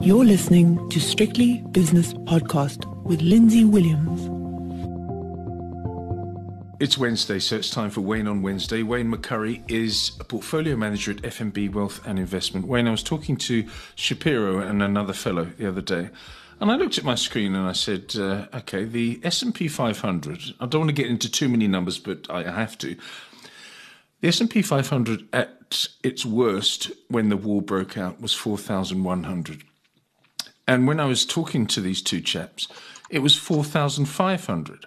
You're listening to Strictly Business Podcast with Lindsay Williams. It's Wednesday, so it's time for Wayne on Wednesday. Wayne McCurrie is a portfolio manager at FNB Wealth and Investment. Wayne, I was talking to Shapiro and another fellow the other day, and I looked at my screen and I said, uh, "Okay, the S&P 500. I don't want to get into too many numbers, but I have to. The S&P 500 at its worst when the war broke out was 4,100." And when I was talking to these two chaps, it was 4,500.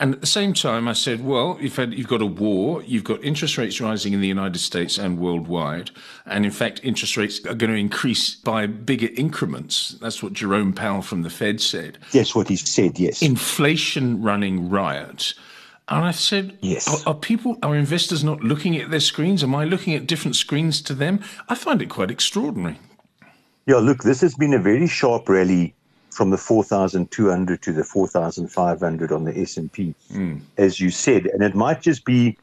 And at the same time, I said, well, you've, had, you've got a war, you've got interest rates rising in the United States and worldwide. And in fact, interest rates are going to increase by bigger increments. That's what Jerome Powell from the Fed said. That's what he said, yes. Inflation running riot. And I said, yes. Are, are, people, are investors not looking at their screens? Am I looking at different screens to them? I find it quite extraordinary. Yeah, look, this has been a very sharp rally from the 4,200 to the 4,500 on the S&P, mm. as you said, and it might just be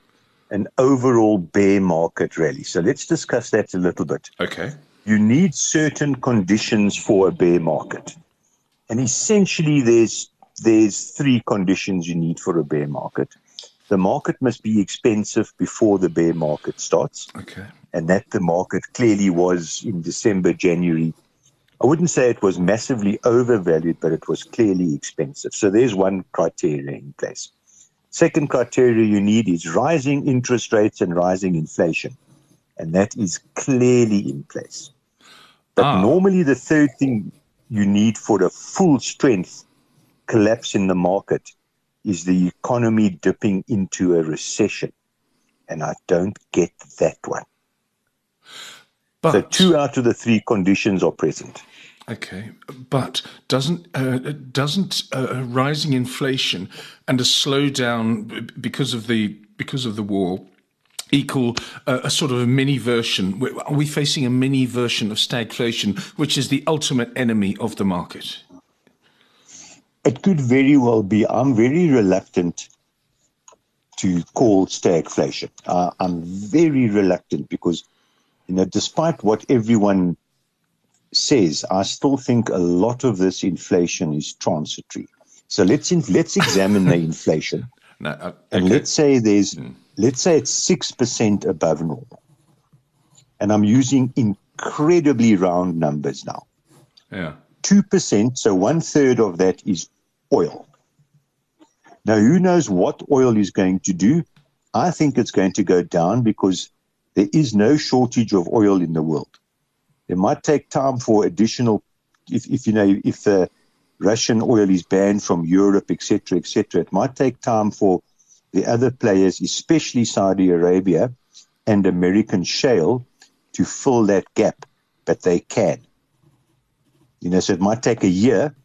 an overall bear market rally. So let's discuss that a little bit. Okay. You need certain conditions for a bear market. And essentially there's there's three conditions you need for a bear market. The market must be expensive before the bear market starts. Okay and that the market clearly was in December, January. I wouldn't say it was massively overvalued, but it was clearly expensive. So there's one criteria in place. Second criteria you need is rising interest rates and rising inflation. And that is clearly in place. But ah. normally the third thing you need for a full strength collapse in the market is the economy dipping into a recession. And I don't get that one. But, so two out of the three conditions are present. Okay, but doesn't uh, doesn't uh, rising inflation and a slowdown because of the because of the war equal uh, a sort of a mini version? Are we facing a mini version of stagflation, which is the ultimate enemy of the market? It could very well be. I'm very reluctant to call stagflation. Uh, I'm very reluctant because you know, despite what everyone says, I still think a lot of this inflation is transitory. So let's in, let's examine the inflation, no, uh, okay. and let's say there's mm. let's say it's six percent above normal, and I'm using incredibly round numbers now. Yeah, two percent. So one third of that is oil. Now, who knows what oil is going to do? I think it's going to go down because there is no shortage of oil in the world. It might take time for additional, if, if you know, if the Russian oil is banned from Europe, etc., etc., it might take time for the other players, especially Saudi Arabia and American shale, to fill that gap, but they can. You know, so it might take a year,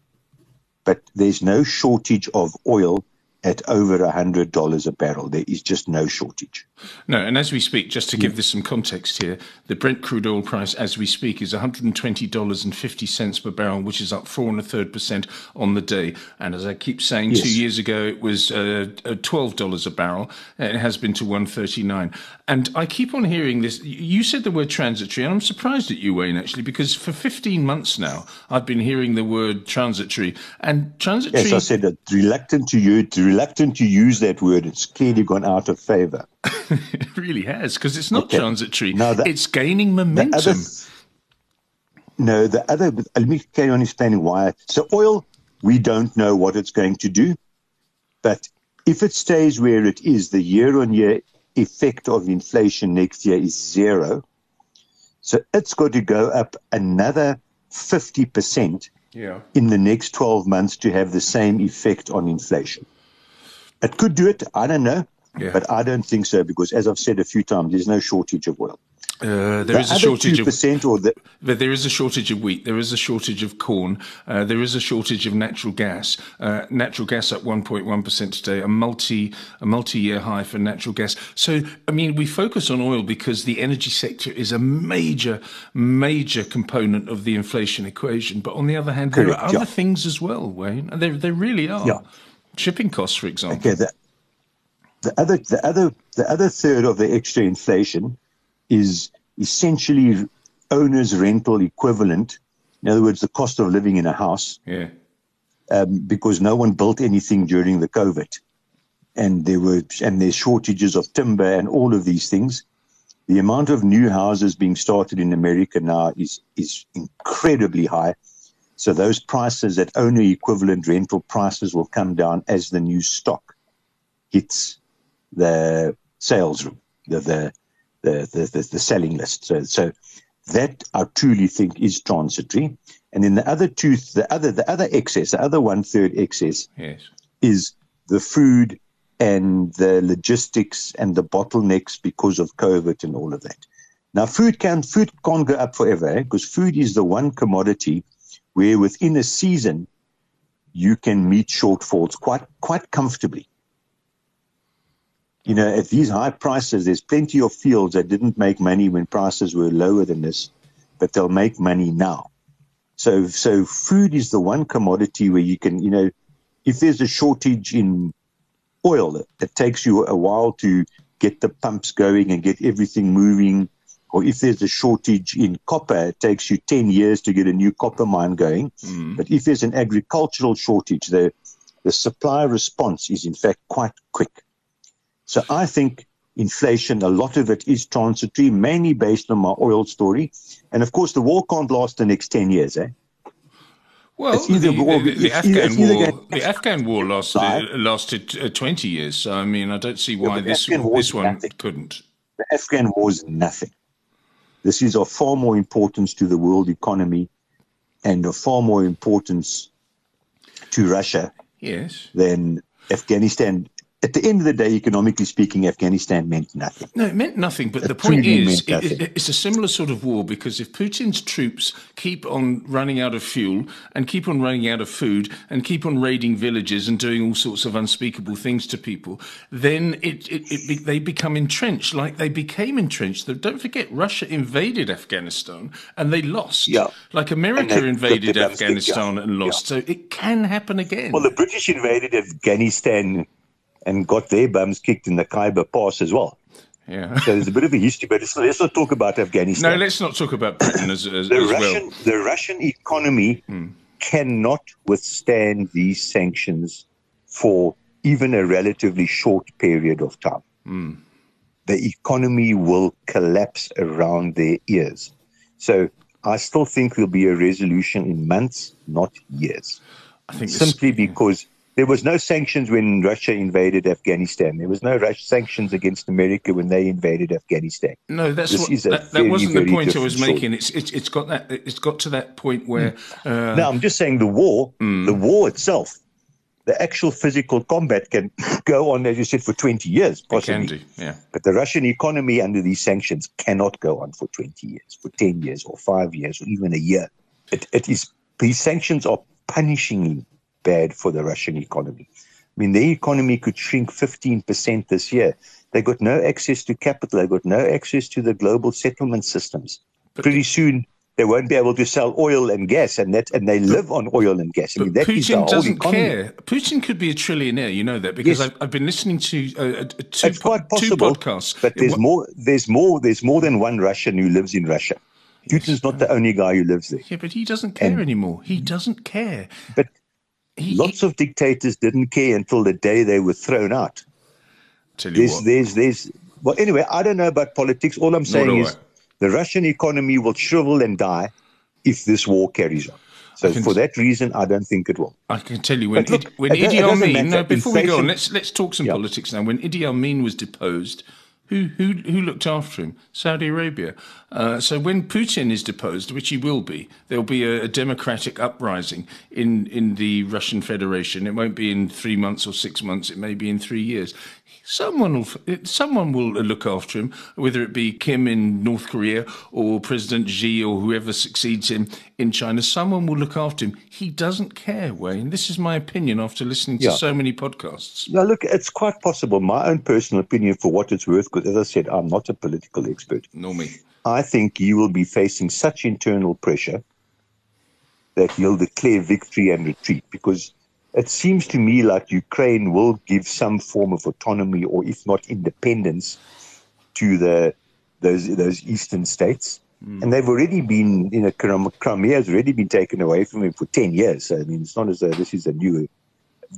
but there's no shortage of oil at over $100 a barrel. There is just no shortage. No, and as we speak, just to give this some context here, the Brent crude oil price as we speak is $120.50 per barrel, which is up four and a third percent on the day. And as I keep saying, yes. two years ago it was uh, $12 a barrel. It has been to 139 And I keep on hearing this. You said the word transitory, and I'm surprised at you, Wayne, actually, because for 15 months now, I've been hearing the word transitory. And transitory. Yes, I said that reluctant to use, reluctant to use that word. It's clearly gone out of favor. it really has, because it's not okay. transitory. No, the, it's gaining momentum. The other, no, the other, let me carry on explaining why. So, oil, we don't know what it's going to do. But if it stays where it is, the year on year effect of inflation next year is zero. So, it's got to go up another 50% yeah. in the next 12 months to have the same effect on inflation. It could do it. I don't know. Yeah. But I don't think so because, as I've said a few times, there's no shortage of oil. Uh, there the is a shortage of percent, or the, but there is a shortage of wheat. There is a shortage of corn. Uh, there is a shortage of natural gas. Uh, natural gas up 1.1 percent today, a multi a multi year high for natural gas. So I mean, we focus on oil because the energy sector is a major major component of the inflation equation. But on the other hand, Correct, there are other yeah. things as well, Wayne. There there really are. Yeah. Shipping costs, for example. Okay, the, the other the other the other third of the extra inflation is essentially owner's rental equivalent In other words, the cost of living in a house. Yeah. Um, because no one built anything during the COVID, and there were and there's shortages of timber and all of these things. The amount of new houses being started in America now is is incredibly high. So those prices at owner equivalent rental prices will come down as the new stock hits the sales room, the the the the, the, the selling list. So so that I truly think is transitory. And then the other two, the other the other excess, the other one third excess Yes. is the food and the logistics and the bottlenecks because of COVID and all of that. Now, food can food can't go up forever eh? because food is the one commodity where within a season you can meet shortfalls quite quite comfortably. You know, at these high prices, there's plenty of fields that didn't make money when prices were lower than this, but they'll make money now. So, so food is the one commodity where you can, you know, if there's a shortage in oil, it, it takes you a while to get the pumps going and get everything moving. Or if there's a shortage in copper, it takes you 10 years to get a new copper mine going. Mm. But if there's an agricultural shortage, the, the supply response is in fact quite quick. So I think inflation, a lot of it is transitory, mainly based on my oil story. And of course, the war can't last the next 10 years, eh? Well, the, well, the, the Afghan war, going- the Afghan war lasted lasted uh, twenty years. So I mean, I don't see why the this this one couldn't. The Afghan war is nothing. This is of far more importance to the world economy and of far more importance to Russia Yes. than Afghanistan. At the end of the day, economically speaking, Afghanistan meant nothing. No, it meant nothing. But the point is, it, it's a similar sort of war because if Putin's troops keep on running out of fuel and keep on running out of food and keep on raiding villages and doing all sorts of unspeakable things to people, then it, it, it they become entrenched like they became entrenched. Don't forget, Russia invaded Afghanistan and they lost. Yeah. Like America they invaded took the bums kick, Afghanistan yeah. and lost. So it can happen again. Well, the British invaded Afghanistan and got their bums kicked in the Khyber Pass as well. yeah. So there's a bit of a history, but let's, let's not talk about Afghanistan. No, let's not talk about Britain as, as, the as Russian, well. the Russian economy hmm. cannot withstand these sanctions for even a relatively short period of time. Hmm. The economy will collapse around their ears. So I still think there'll be a resolution in months, not years. I think this- Simply because there was no sanctions when Russia invaded Afghanistan. There was no Rush sanctions against America when they invaded Afghanistan. No, that's what, that, that very, wasn't the point I was making. It's, it's it's got that it's got to that point where uh, No, I'm just saying the war, the war itself, the actual physical combat can go on, as you said, for 20 years, it can possibly. do. Yeah, But the Russian economy under these sanctions cannot go on for 20 years, for 10 years, or five years, or even a year. It, it is these sanctions are punishingly bad for the Russian economy. I mean, their economy could shrink 15% this year. They got no access to capital. They got no access to the global settlement systems. Pretty soon, they won't be able to sell oil and gas, and that, and they live on oil and gas. I mean, but that is the Putin doesn't care. Putin could be a trillionaire. You know that because Yes. I've, I've been listening to uh, uh, two It's quite po- two possible, podcasts. but there's more. There's more. There's more than one Russian who lives in Russia. Putin's not the only guy who lives there. Yeah, but he doesn't care anymore. He doesn't care. But He, lots of dictators didn't care until the day they were thrown out. tell you There's, what, there's, there's. Well, anyway, I don't know about politics. All I'm saying is I. the Russian economy will shrivel and die if this war carries on. So for that reason, I don't think it will. I can tell you when look, Idi, when Idi Amin. No, before we go on, let's let's talk some Yeah. politics now. When Idi Amin was deposed, who who who looked after him? Saudi Arabia. Uh, so when Putin is deposed, which he will be, there will be a, a democratic uprising in in the Russian Federation. It won't be in three months or six months. It may be in three years. Someone will eh, someone will look after him, whether it be Kim in North Korea or President Xi or whoever succeeds him in China. Someone will look after him. He doesn't care, Wayne. This is my opinion after listening to Yeah. so many podcasts. Now, look, it's quite possible. My own personal opinion, for what it's worth, because as I said, I'm not a political expert. Nor me. I think you will be facing such internal pressure that you'll declare victory and retreat because it seems to me like Ukraine will give some form of autonomy or if not independence to the those those eastern states Mm. And they've already been, you know, Crimea has already been taken away from him for 10 years. So, I mean, it's not as though this is a new.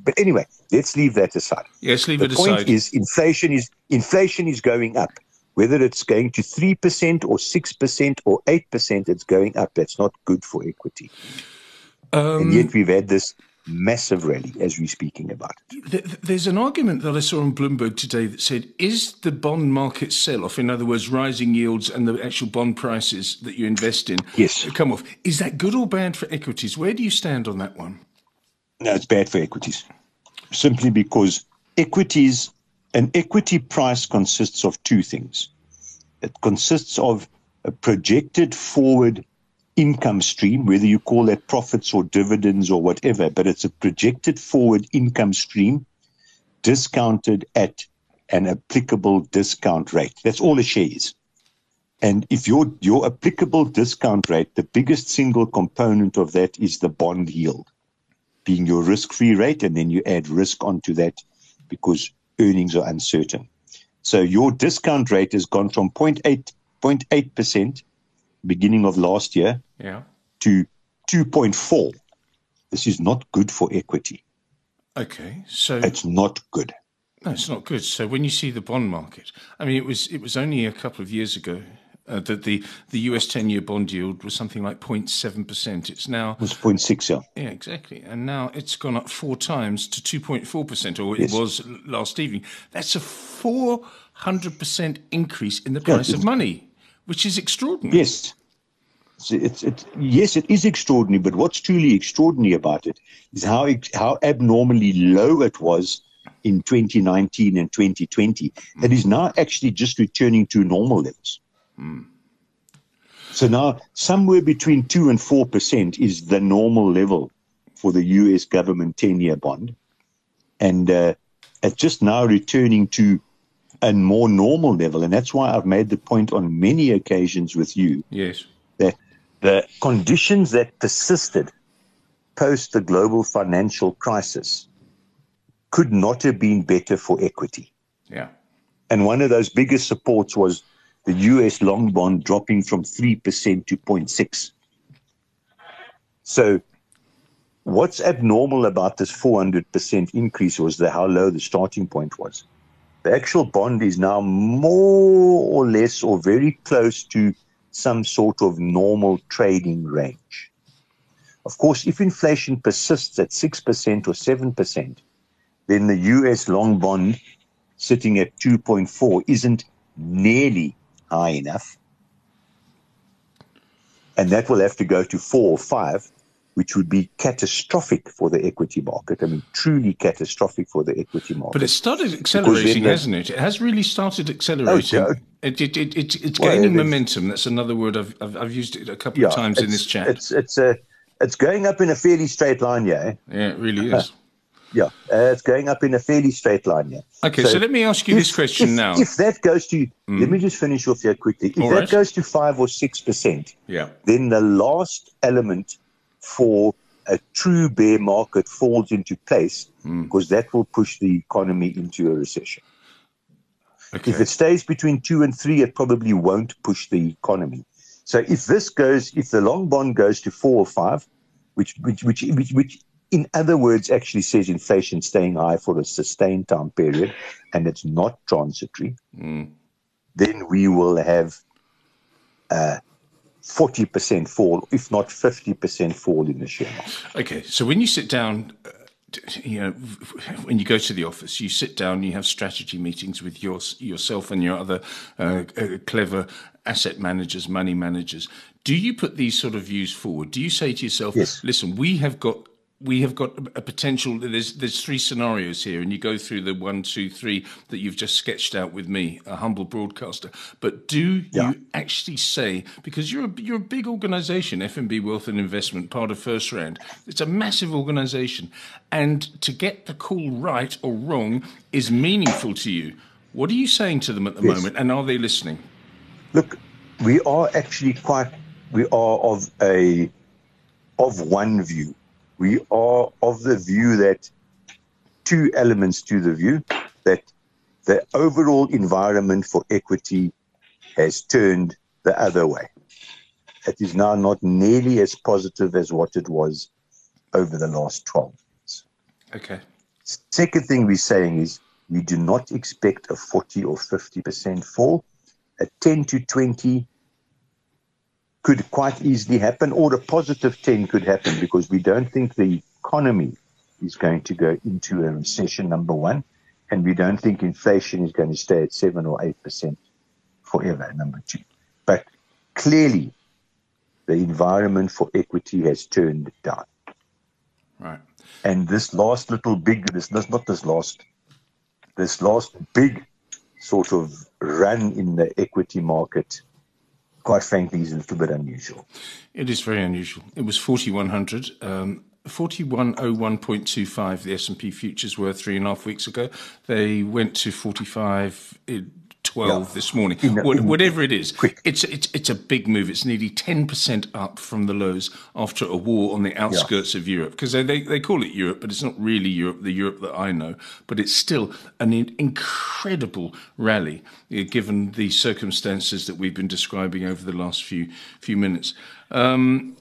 But anyway, let's leave that aside. Yes, leave the it aside. The point is inflation is inflation is going up. Whether it's going to 3% or 6% or 8%, it's going up. That's not good for equity. Um, and yet we've had this massive rally as we're speaking about it. There's an argument that I saw on Bloomberg today that said, is the bond market sell off, in other words, rising yields and the actual bond prices that you invest in yes. Uh, come off? Is that good or bad for equities? Where do you stand on that one? No, it's bad for equities. Simply because equities, an equity price consists of two things. It consists of a projected forward income stream, whether you call that profits or dividends or whatever, but it's a projected forward income stream discounted at an applicable discount rate. That's all a share is. And if your your applicable discount rate, the biggest single component of that is the bond yield, being your risk-free rate, and then you add risk onto that because earnings are uncertain. So your discount rate has gone from 0.8, 0.8 percent beginning of last year yeah. to 2.4. This is not good for equity. Okay, so it's not good. No, it's not good. So when you see the bond market, I mean, it was it was only a couple of years ago uh, that the the US ten year bond yield was something like 0.7 percent. It's now it was 0.6, yeah. Yeah, exactly. And now it's gone up four times to 2.4 percent, or it was last evening. That's a 400 percent increase in the price yeah, of money which is extraordinary. Yes. It's, it's, yes, it is extraordinary, but what's truly extraordinary about it is how, how abnormally low it was in 2019 and 2020. Mm. It is now actually just returning to normal levels. Mm. So now, somewhere between 2 and 4% is the normal level for the US government 10 year bond. And uh, it's just now returning to a more normal level. And that's why I've made the point on many occasions with you. Yes. That the conditions that persisted post the global financial crisis could not have been better for equity. Yeah. And one of those biggest supports was the US long bond dropping from 3% to 0.6. So what's abnormal about this 400% increase was the how low the starting point was the actual bond is now more or less or very close to some sort of normal trading range. Of course, if inflation persists at 6% or 7%, then the US long bond sitting at 2.4 isn't nearly high enough. And that will have to go to 4 or 5 which would be catastrophic for the equity market. I mean, truly catastrophic for the equity market. But it started accelerating, hasn't it? It has really started accelerating. Oh, it, it, it, it, it's well, gaining momentum. That's another word I've, I've, I've used it a couple yeah, of times in this chat. It's, it's, a, it's going up in a fairly straight line, yeah. Yeah, it really is. yeah, uh, it's going up in a fairly straight line, yeah. Okay, so, so let me ask you if, this question if, now. If that goes to, mm. let me just finish off here quickly. If All that right. goes to 5 or 6%, yeah. then the last element for a true bear market falls into place mm. because that will push the economy into a recession. Okay. If it stays between two and three, it probably won't push the economy. So if this goes, if the long bond goes to four or five, which which which which, which in other words actually says inflation staying high for a sustained time period, and it's not transitory, mm. then we will have uh, 40% fall, if not 50% fall in the share market. Okay, so when you sit down, uh, you know, when you go to the office, you sit down, you have strategy meetings with your, yourself and your other uh, uh, clever asset managers, money managers. Do you put these sort of views forward? Do you say to yourself, yes. listen, we have got we have got a potential. There's there's three scenarios here, and you go through the one, two, three that you've just sketched out with me, a humble broadcaster. But do yeah. you actually say because you're a, you're a big organisation, FNB Wealth and Investment, part of FirstRand. It's a massive organisation, and to get the call right or wrong is meaningful to you. What are you saying to them at the yes. moment, and are they listening? Look, we are actually quite. We are of a of one view we are of the view that two elements to the view that the overall environment for equity has turned the other way. it is now not nearly as positive as what it was over the last 12 months. Okay. Second thing we're saying is we do not expect a 40 or 50% fall. A 10 to 20 could quite easily happen, or a positive 10 could happen because we don't think the economy is going to go into a recession, number one, and we don't think inflation is going to stay at 7 or 8% forever, number two. But clearly, the environment for equity has turned down. Right. And this last little big, this, this not this last, this last big sort of run in the equity market, quite frankly, is a little bit unusual. It is very unusual. It was 4100. Um, 4101.25 the S&P futures were three and a half weeks ago. They went to 45 12 yeah. this morning. In, in, Whatever it is, quick. it's it's it's a big move. It's nearly 10% up from the lows after a war on the outskirts yeah. of Europe because they, they they call it Europe, but it's not really Europe, the Europe that I know. But it's still an incredible rally given the circumstances that we've been describing over the last few few minutes. Um,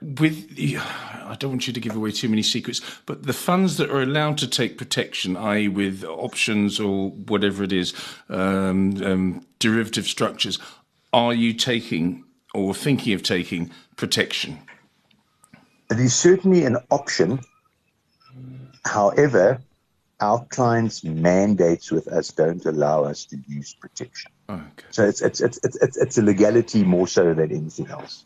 with I don't want you to give away too many secrets, but the funds that are allowed to take protection, i.e., with options or whatever it is, um, um, derivative structures, are you taking or thinking of taking protection? It is certainly an option. However, our clients' mandates with us don't allow us to use protection. Oh, okay. So it's, it's, it's, it's, it's a legality more so than anything else.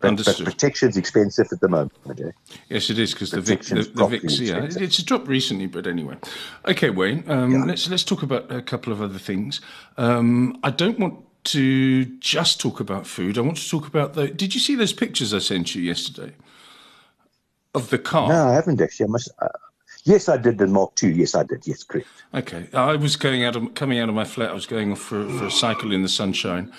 But, but protection's expensive at the moment. Eh? Yes, it is because the, VIX, the, the VIX, yeah, it's dropped recently, but anyway. Okay, Wayne, um, yeah. let's let's talk about a couple of other things. Um, I don't want to just talk about food. I want to talk about the. Did you see those pictures I sent you yesterday of the car? No, I haven't actually. I must. Yes, I did the Mark II. Yes, I did. Yes, correct. Okay, I was going out of coming out of my flat. I was going off for, for a cycle in the sunshine,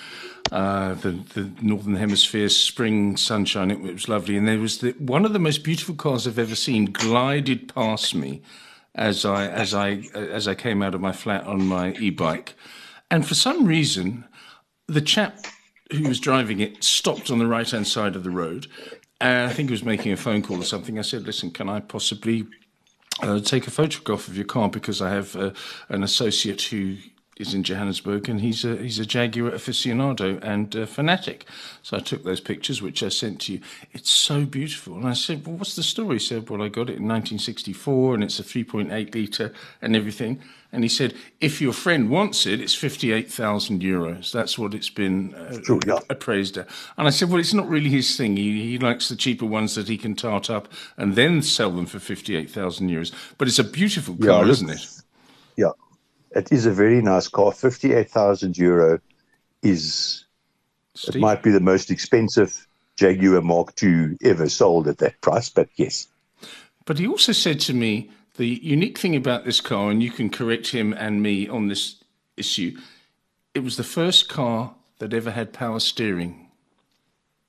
uh, the the northern hemisphere spring sunshine. It, it was lovely, and there was the, one of the most beautiful cars I've ever seen glided past me as I as I as I came out of my flat on my e-bike, and for some reason, the chap who was driving it stopped on the right hand side of the road. And I think he was making a phone call or something. I said, "Listen, can I possibly uh, take a photograph of your car because I have uh, an associate who is in Johannesburg, and he's a he's a Jaguar aficionado and uh, fanatic. So I took those pictures, which I sent to you. It's so beautiful. And I said, "Well, what's the story?" He said, "Well, I got it in 1964, and it's a 3.8 liter and everything." And he said, "If your friend wants it, it's 58,000 euros. That's what it's been uh, True, yeah. appraised at." And I said, "Well, it's not really his thing. He he likes the cheaper ones that he can tart up and then sell them for 58,000 euros. But it's a beautiful car, yeah, isn't it?" Yeah it is a very nice car. 58,000 euro is, Steve. it might be the most expensive Jaguar Mark II ever sold at that price, but yes. But he also said to me the unique thing about this car, and you can correct him and me on this issue, it was the first car that ever had power steering.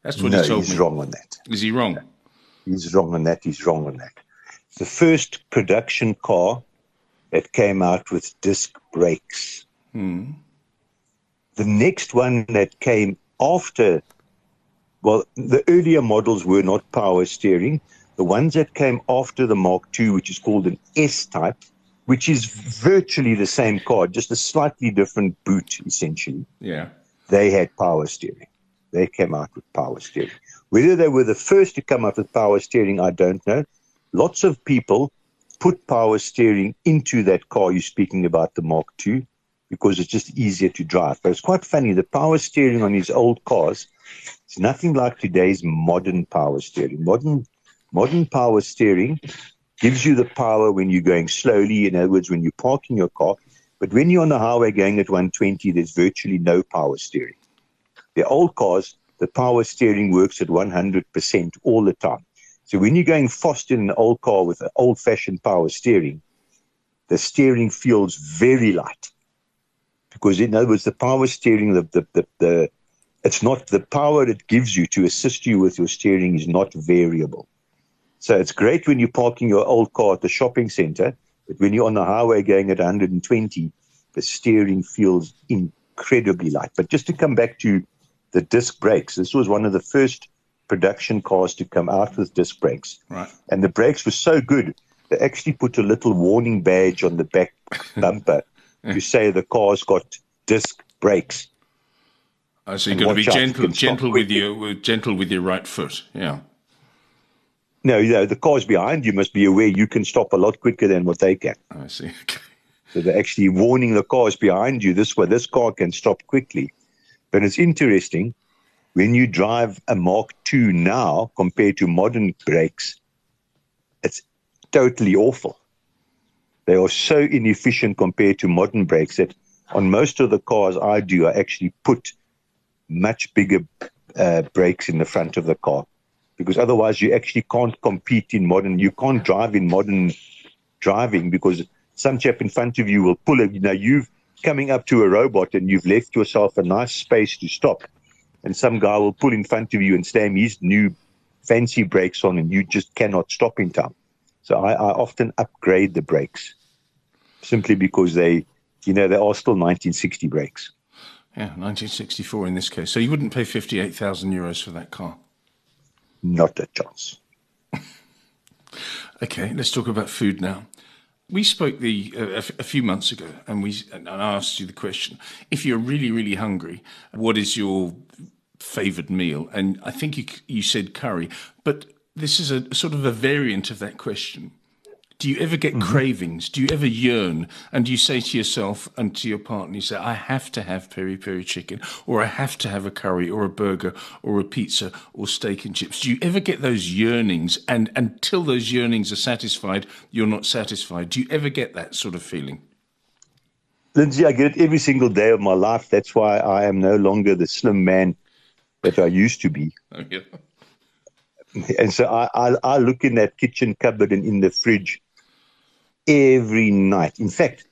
That's what no, he told he's me. wrong on that. Is he wrong? He's wrong on that. He's wrong on that. The first production car that came out with disc brakes. Hmm. The next one that came after, well, the earlier models were not power steering. The ones that came after the Mark II, which is called an S type, which is virtually the same car, just a slightly different boot, essentially. Yeah. They had power steering. They came out with power steering. Whether they were the first to come up with power steering, I don't know. Lots of people put power steering into that car you're speaking about, the Mark II, because it's just easier to drive. But it's quite funny. The power steering on these old cars, it's nothing like today's modern power steering. Modern, modern power steering gives you the power when you're going slowly. In other words, when you're parking your car. But when you're on the highway going at 120, there's virtually no power steering. The old cars, the power steering works at 100% all the time. So when you're going fast in an old car with an old fashioned power steering, the steering feels very light. Because in other words, the power steering, the, the, the, the it's not the power it gives you to assist you with your steering is not variable. So it's great when you're parking your old car at the shopping center, but when you're on the highway going at 120, the steering feels incredibly light. But just to come back to the disc brakes. This was one of the first production cars to come out with disc brakes. Right. And the brakes were so good, they actually put a little warning badge on the back bumper to say the car's got disc brakes. Oh, so you've got to be gentle, you can stop gentle with your gentle with your right foot. Yeah. No, you know, the cars behind you must be aware you can stop a lot quicker than what they can. I see. Okay. So they're actually warning the cars behind you this way. This car can stop quickly. But it's interesting when you drive a Mark II now compared to modern brakes, it's totally awful. They are so inefficient compared to modern brakes that on most of the cars I do, I actually put much bigger uh, brakes in the front of the car because otherwise you actually can't compete in modern. You can't drive in modern driving because some chap in front of you will pull it. You know, you've coming up to a robot and you've left yourself a nice space to stop, and some guy will pull in front of you and slam his new fancy brakes on, and you just cannot stop in time. So I, I often upgrade the brakes simply because they, you know, they are still 1960 brakes. Yeah, 1964 in this case. So you wouldn't pay 58,000 euros for that car. Not a chance. Okay, let's talk about food now. We spoke the uh, a, f- a few months ago, and we and I asked you the question: if you're really, really hungry, what is your favoured meal? And I think you you said curry, but this is a sort of a variant of that question. Do you ever get mm-hmm. cravings? Do you ever yearn? And you say to yourself and to your partner, you say, I have to have peri peri chicken, or I have to have a curry, or a burger, or a pizza, or steak and chips? Do you ever get those yearnings? And until those yearnings are satisfied, you're not satisfied. Do you ever get that sort of feeling? Lindsay, I get it every single day of my life. That's why I am no longer the slim man that I used to be. Oh, yeah. And so I, I, I look in that kitchen cupboard and in the fridge every night. In fact,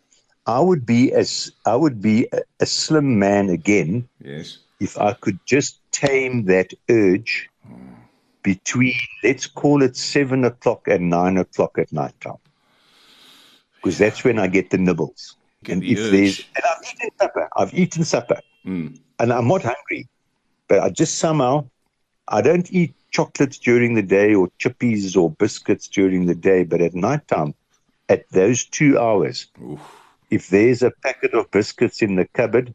I would be as I would be a, a slim man again Yes. if I could just tame that urge between let's call it seven o'clock and nine o'clock at night time. Because that's when I get the nibbles. Get and the if urge. there's and I've eaten supper. I've eaten supper. Mm. and I'm not hungry, but I just somehow I don't eat chocolates during the day or chippies or biscuits during the day, but at night time, at those two hours, Oof. if there's a packet of biscuits in the cupboard,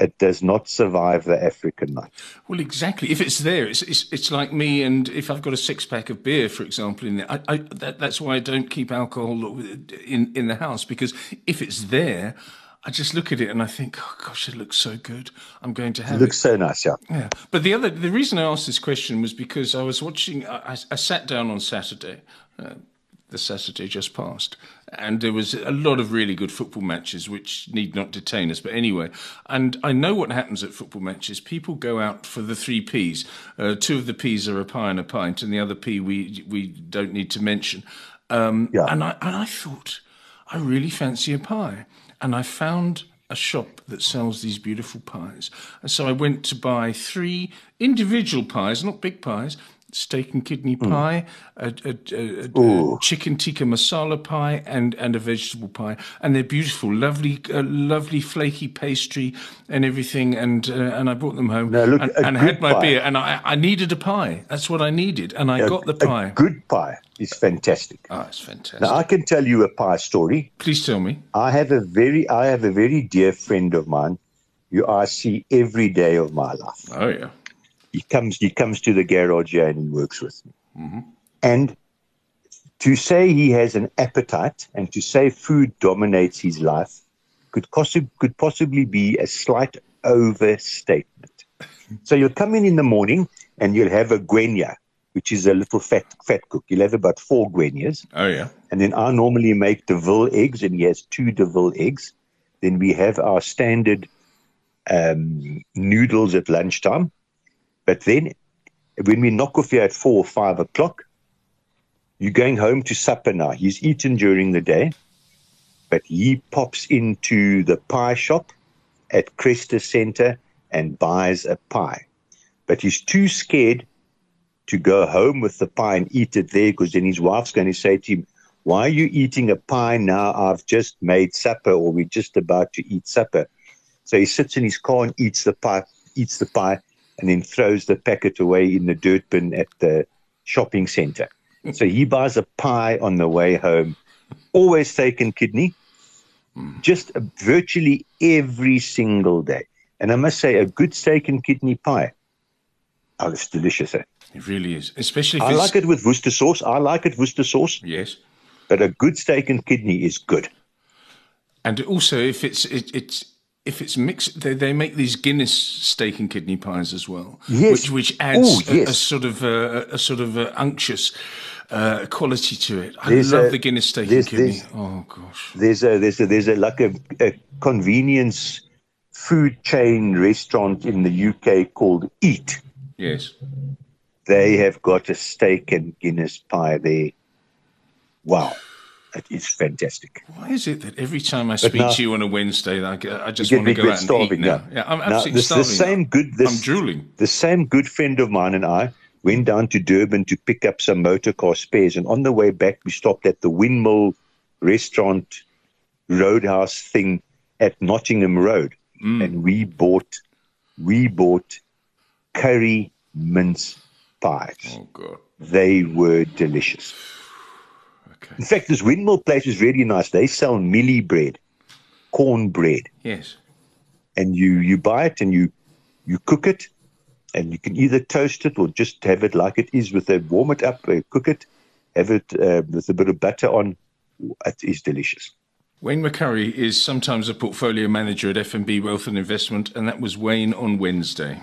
it does not survive the African night. Well, exactly. If it's there, it's, it's it's like me, and if I've got a six pack of beer, for example, in there, I, I that, that's why I don't keep alcohol in in the house because if it's there, I just look at it and I think, oh gosh, it looks so good. I'm going to have It looks so nice, yeah. yeah, but the other the reason I asked this question was because I was watching. I, I, I sat down on Saturday, uh, the Saturday just passed, and there was a lot of really good football matches, which need not detain us. But anyway, and I know what happens at football matches. People go out for the three P's. Uh, two of the P's are a pie and a pint, and the other P we we don't need to mention. Um, Yeah. And I and I thought, I really fancy a pie, and I found a shop that sells these beautiful pies. And so I went to buy three individual pies, not big pies. Steak and kidney pie, a, a, a, a- a chicken tikka masala pie, and, and a vegetable pie, and they're beautiful, lovely, uh, lovely flaky pastry and everything. And uh, and I brought them home Now, look, and, and had my pie. beer, and I, I needed a pie. That's what I needed, and I got the pie. A good pie is fantastic. Ah, it's fantastic. Now I can tell you a pie story. Please tell me. I have a very I have a very dear friend of mine who I see every day of my life. Oh yeah. He comes he comes to the garage here and he works with me. And to say he has an appetite and to say food dominates his life could possi- could possibly be a slight overstatement. so you'll come in in the morning and you'll have a guenya, which is a little fat fat cook. You'll have about four guenyas. Oh yeah. And then I normally make Deville eggs, and he has two Deville eggs. Then we have our standard um, noodles at lunchtime. But then when we knock off here at four or five o'clock, you're going home to supper now. He's eaten during the day, but he pops into the pie shop at Cresta Center and buys a pie. But he's too scared to go home with the pie and eat it there because then his wife's going to say to him, Why are you eating a pie now? I've just made supper or we're just about to eat supper. So he sits in his car and eats the pie, eats the pie, and then throws the packet away in the dirt bin at the shopping center. so he buys a pie on the way home, always steak and kidney, just virtually every single day. And I must say, a good steak and kidney pie, oh, it's delicious. Eh? It really is, especially. I like it with Worcester sauce. I like it with Worcester sauce. Yes, but a good steak and kidney is good. And also, if it's it, it's if it's mixed, they, they make these Guinness steak and kidney pies as well, yes. which which adds Ooh, yes. a, a, sort of a, a sort of a unctuous uh, quality to it. I there's love a, the Guinness steak and kidney. Oh gosh, there's a there's a there's a like a, a convenience food chain restaurant in the UK called Eat. Yes, they have got a steak and Guinness pie there. Wow. It is fantastic. Why is it that every time I speak now, to you on a Wednesday, I, I just want to go out starving, and eat now? Yeah, I'm absolutely now, this, starving. The same good, this, I'm drooling. The same good friend of mine and I went down to Durban to pick up some motor car spares, and on the way back, we stopped at the Windmill Restaurant Roadhouse thing at Nottingham Road, mm. and we bought we bought curry mince pies. Oh God! They were delicious. Okay. In fact, this windmill place is really nice. They sell mielie bread, corn bread. Yes. And you you buy it and you you cook it, and you can either toast it or just have it like it is with a warm it up, uh, cook it, have it uh, with a bit of butter on. It is delicious. Wayne McCurrie is sometimes a portfolio manager at FNB Wealth and Investment, and that was Wayne on Wednesday.